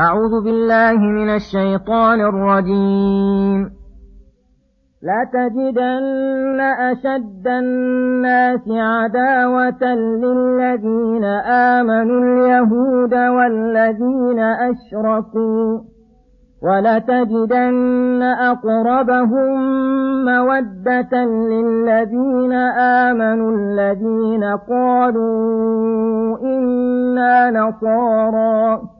أعوذ بالله من الشيطان الرجيم. لتجدن أشد الناس عداوة للذين آمنوا اليهود والذين أشركوا. ولتجدن أقربهم مودة للذين آمنوا الذين قالوا إنا نصارى.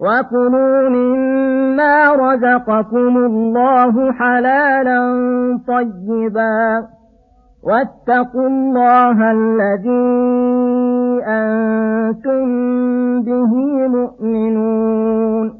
وكلوا مما رزقكم الله حلالا طيبا واتقوا الله الذي أنتم به مؤمنون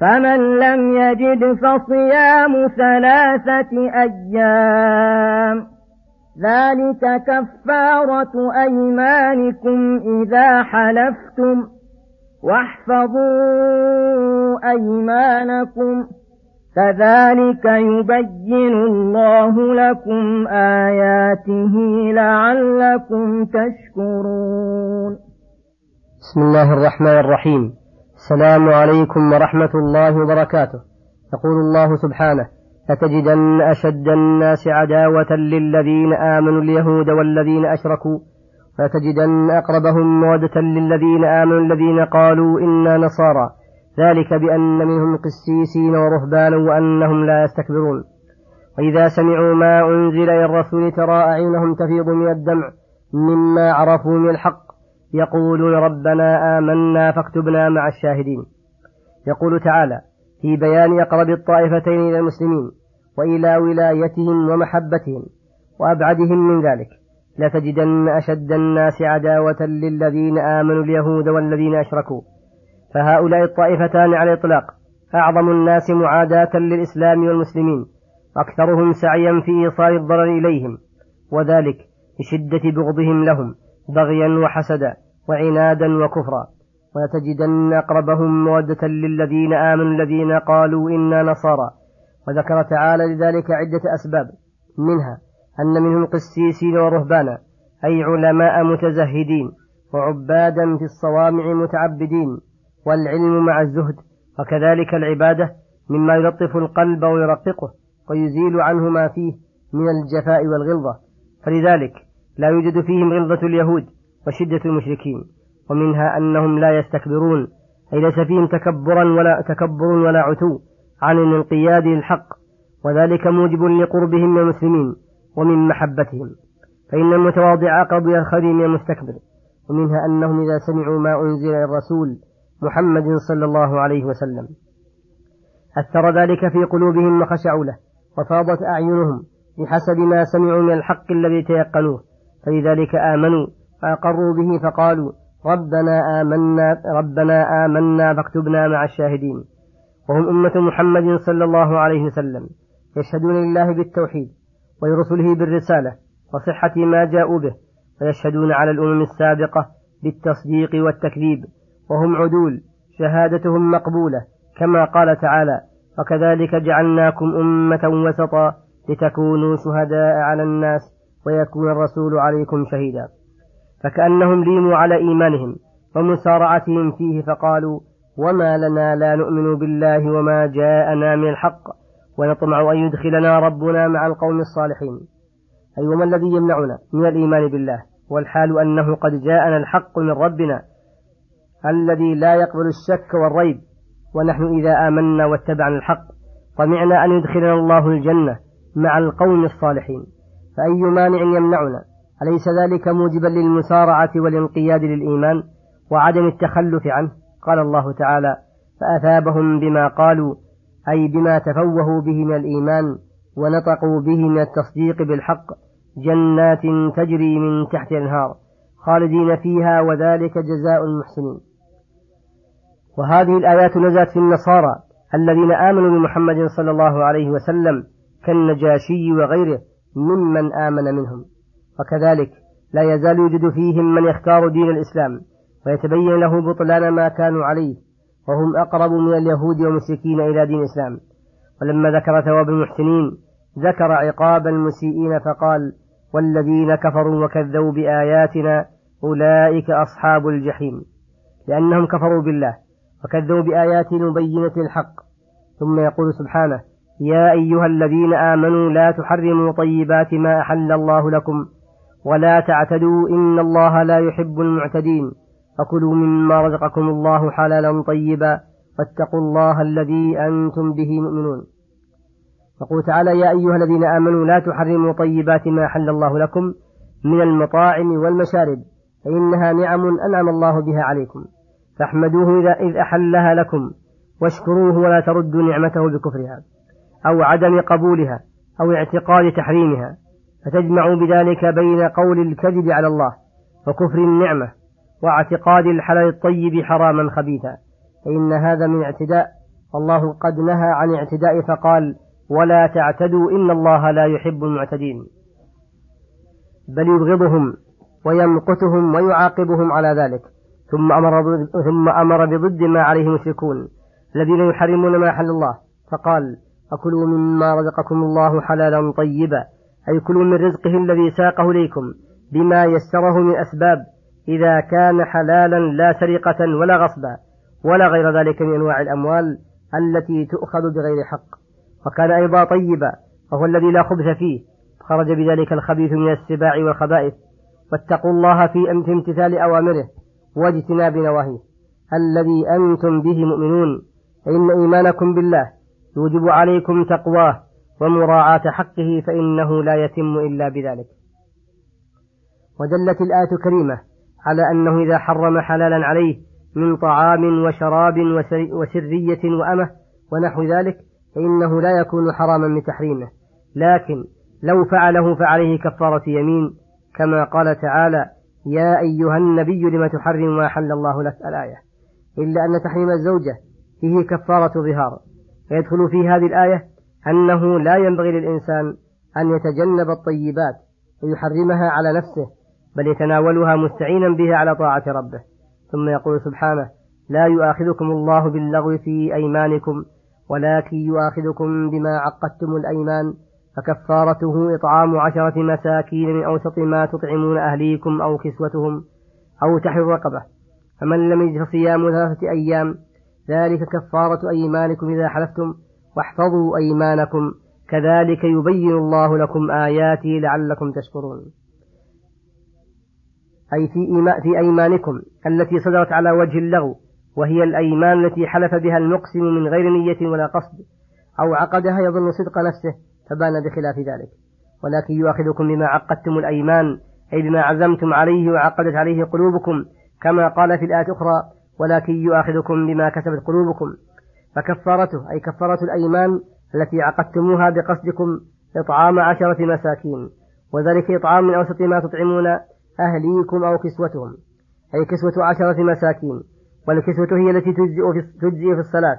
فمن لم يجد فصيام ثلاثة أيام. ذلك كفارة أيمانكم إذا حلفتم. واحفظوا أيمانكم. كذلك يبين الله لكم آياته لعلكم تشكرون. بسم الله الرحمن الرحيم. السلام عليكم ورحمة الله وبركاته. يقول الله سبحانه لتجدن أشد الناس عداوة للذين آمنوا اليهود والذين أشركوا ولتجدن أقربهم مودة للذين آمنوا الذين قالوا إنا نصارى. ذلك بأن منهم قسيسين ورهبانا وأنهم لا يستكبرون. وإذا سمعوا ما أنزل إلى الرسول ترى أعينهم تفيض من الدمع مما عرفوا من الحق. يقولون ربنا آمنا فاكتبنا مع الشاهدين. يقول تعالى في بيان أقرب الطائفتين إلى المسلمين وإلى ولايتهم ومحبتهم وأبعدهم من ذلك لتجدن أشد الناس عداوة للذين آمنوا اليهود والذين أشركوا. فهؤلاء الطائفتان على الإطلاق أعظم الناس معاداة للإسلام والمسلمين أكثرهم سعيا في إيصال الضرر إليهم وذلك لشدة بغضهم لهم. بغيا وحسدا وعنادا وكفرا ولتجدن أقربهم مودة للذين آمنوا الذين قالوا إنا نصارى وذكر تعالى لذلك عدة أسباب منها أن منهم قسيسين ورهبانا أي علماء متزهدين وعبادا في الصوامع متعبدين والعلم مع الزهد وكذلك العبادة مما يلطف القلب ويرققه ويزيل عنه ما فيه من الجفاء والغلظة فلذلك لا يوجد فيهم غلظة اليهود وشدة المشركين ومنها أنهم لا يستكبرون أي ليس فيهم تكبرا ولا تكبر ولا عتو عن الانقياد للحق وذلك موجب لقربهم من المسلمين ومن محبتهم فإن المتواضع إلى الخير من المستكبر ومنها أنهم إذا سمعوا ما أنزل الرسول محمد صلى الله عليه وسلم. أثر ذلك في قلوبهم وخشعوا له وفاضت أعينهم بحسب ما سمعوا من الحق الذي تيقنوه. فلذلك آمنوا فأقروا به فقالوا ربنا آمنا ربنا آمنا فاكتبنا مع الشاهدين. وهم أمة محمد صلى الله عليه وسلم يشهدون لله بالتوحيد ولرسله بالرسالة وصحة ما جاءوا به ويشهدون على الأمم السابقة بالتصديق والتكذيب وهم عدول شهادتهم مقبولة كما قال تعالى وكذلك جعلناكم أمة وسطا لتكونوا شهداء على الناس ويكون الرسول عليكم شهيدا. فكأنهم ليموا على إيمانهم ومسارعتهم فيه فقالوا وما لنا لا نؤمن بالله وما جاءنا من الحق ونطمع أن يدخلنا ربنا مع القوم الصالحين. أي وما الذي يمنعنا من الإيمان بالله؟ والحال أنه قد جاءنا الحق من ربنا الذي لا يقبل الشك والريب ونحن إذا آمنا واتبعنا الحق طمعنا أن يدخلنا الله الجنة مع القوم الصالحين. فأي مانع يمنعنا؟ أليس ذلك موجبا للمسارعة والانقياد للإيمان وعدم التخلف عنه؟ قال الله تعالى فأثابهم بما قالوا أي بما تفوهوا به من الإيمان ونطقوا به من التصديق بالحق جنات تجري من تحت الأنهار خالدين فيها وذلك جزاء المحسنين. وهذه الآيات نزلت في النصارى الذين آمنوا بمحمد صلى الله عليه وسلم كالنجاشي وغيره. ممن آمن منهم. وكذلك لا يزال يوجد فيهم من يختار دين الإسلام ويتبين له بطلان ما كانوا عليه وهم أقرب من اليهود والمشركين إلى دين الإسلام. ولما ذكر ثواب المحسنين ذكر عقاب المسيئين فقال والذين كفروا وكذبوا بآياتنا أولئك أصحاب الجحيم. لأنهم كفروا بالله وكذبوا بآيات مبينة الحق. ثم يقول سبحانه يا أيها الذين آمنوا لا تحرموا طيبات ما أحل الله لكم ولا تعتدوا إن الله لا يحب المعتدين فكلوا مما رزقكم الله حلالا طيبا واتقوا الله الذي أنتم به مؤمنون. يقول تعالى يا أيها الذين آمنوا لا تحرموا طيبات ما أحل الله لكم من المطاعم والمشارب فإنها نعم أنعم الله بها عليكم. فاحمدوه إذا إذ أحلها لكم واشكروه ولا تردوا نعمته بكفرها. أو عدم قبولها أو اعتقاد تحريمها فتجمعوا بذلك بين قول الكذب على الله وكفر النعمة واعتقاد الحلال الطيب حراما خبيثا. فإن هذا من اعتداء والله قد نهى عن اعتداء فقال ولا تعتدوا إن الله لا يحب المعتدين. بل يبغضهم ويمقتهم ويعاقبهم على ذلك. ثم أمر ثم أمر بضد ما عليه المشركون الذين يحرمون ما حل الله فقال أكلوا مما رزقكم الله حلالا طيبا أي كلوا من رزقه الذي ساقه إليكم بما يسره من أسباب إذا كان حلالا لا سرقة ولا غصبا ولا غير ذلك من أنواع الأموال التي تؤخذ بغير حق. وكان أيضا طيبا وهو الذي لا خبث فيه خرج بذلك الخبيث من السباع والخبائث. واتقوا الله في امتثال أوامره واجتناب نواهيه. الذي أنتم به مؤمنون فإن إيمانكم بالله يوجب عليكم تقواه ومراعاة حقه فإنه لا يتم إلا بذلك. ودلت الآية الكريمة على أنه إذا حرم حلالا عليه من طعام وشراب وسرية وأمة ونحو ذلك فإنه لا يكون حراما بتحريمه لكن لو فعله فعليه كفارة يمين كما قال تعالى يا أيها النبي لم تحرم ما حل الله لك? الآية. إلا أن تحريم الزوجة فيه كفارة ظهار. فيدخل في هذه الآية أنه لا ينبغي للإنسان أن يتجنب الطيبات ويحرمها على نفسه بل يتناولها مستعينا بها على طاعة ربه. ثم يقول سبحانه لا يؤاخذكم الله باللغو في أيمانكم ولكن يؤاخذكم بما عقدتم الأيمان فكفارته إطعام عشرة مساكين من أوسط ما تطعمون أهليكم أو كسوتهم أو تحرير رقبة. فمن لم يجد فصيام ثلاثة أيام ذلك كفارة أيمانكم إذا حلفتم واحفظوا أيمانكم. كذلك يبين الله لكم آياته لعلكم تشكرون. أي في, في أيمانكم التي صدرت على وجه اللغو وهي الأيمان التي حلف بها المقسم من غير نية ولا قصد أو عقدها يظن صدق نفسه فبان بخلاف ذلك. ولكن يؤاخذكم بما عقدتم الأيمان أي بما عزمتم عليه وعقدت عليه قلوبكم كما قال في الآية الأخرى ولكن يؤاخذكم بما كسبت قلوبكم. فكفارته أي كفارة الأيمان التي عقدتموها بقصدكم إطعام عشرة مساكين وذلك إطعام من أوسط ما تطعمون أهليكم أو كسوتهم. أي كسوة عشرة مساكين والكسوة هي التي تجزئ في, تجزئ في الصلاة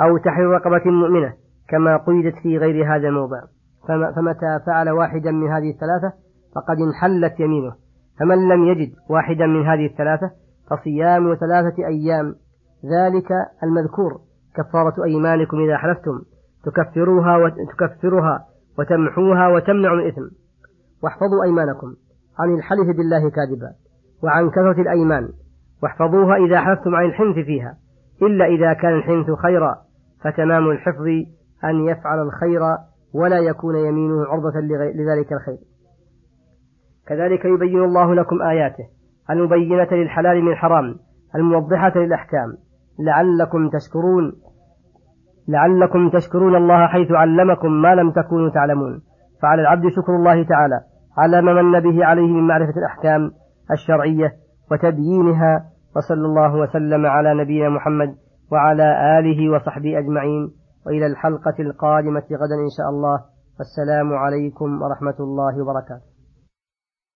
أو تحرير رقبة مؤمنة كما قيدت في غير هذا الموضع. فمتى فعل واحدا من هذه الثلاثة فقد انحلت يمينه. فمن لم يجد واحدا من هذه الثلاثة فصيام ثلاثة أيام. ذلك المذكور. كفارة أيمانكم إذا حلفتم. تكفروها وتكفرها وتمحوها وتمنع الإثم واحفظوا أيمانكم. عن الحلف بالله كاذبا. وعن كثرة الأيمان. واحفظوها إذا حلفتم عن الحنث فيها. إلا إذا كان الحنث خيرا. فتمام الحفظ أن يفعل الخير ولا يكون يمينه عرضة لذلك الخير. كذلك يبين الله لكم آياته. المبينة للحلال من الحرام الموضحة للأحكام. لعلكم تشكرون لعلكم تشكرون الله حيث علمكم ما لم تكونوا تعلمون. فعلى العبد شكر الله تعالى على ما من به عليه من معرفة الأحكام الشرعية وتبيينها وصلى الله وسلم على نبينا محمد وعلى آله وصحبه أجمعين. وإلى الحلقة القادمة غدا إن شاء الله. والسلام عليكم ورحمة الله وبركاته.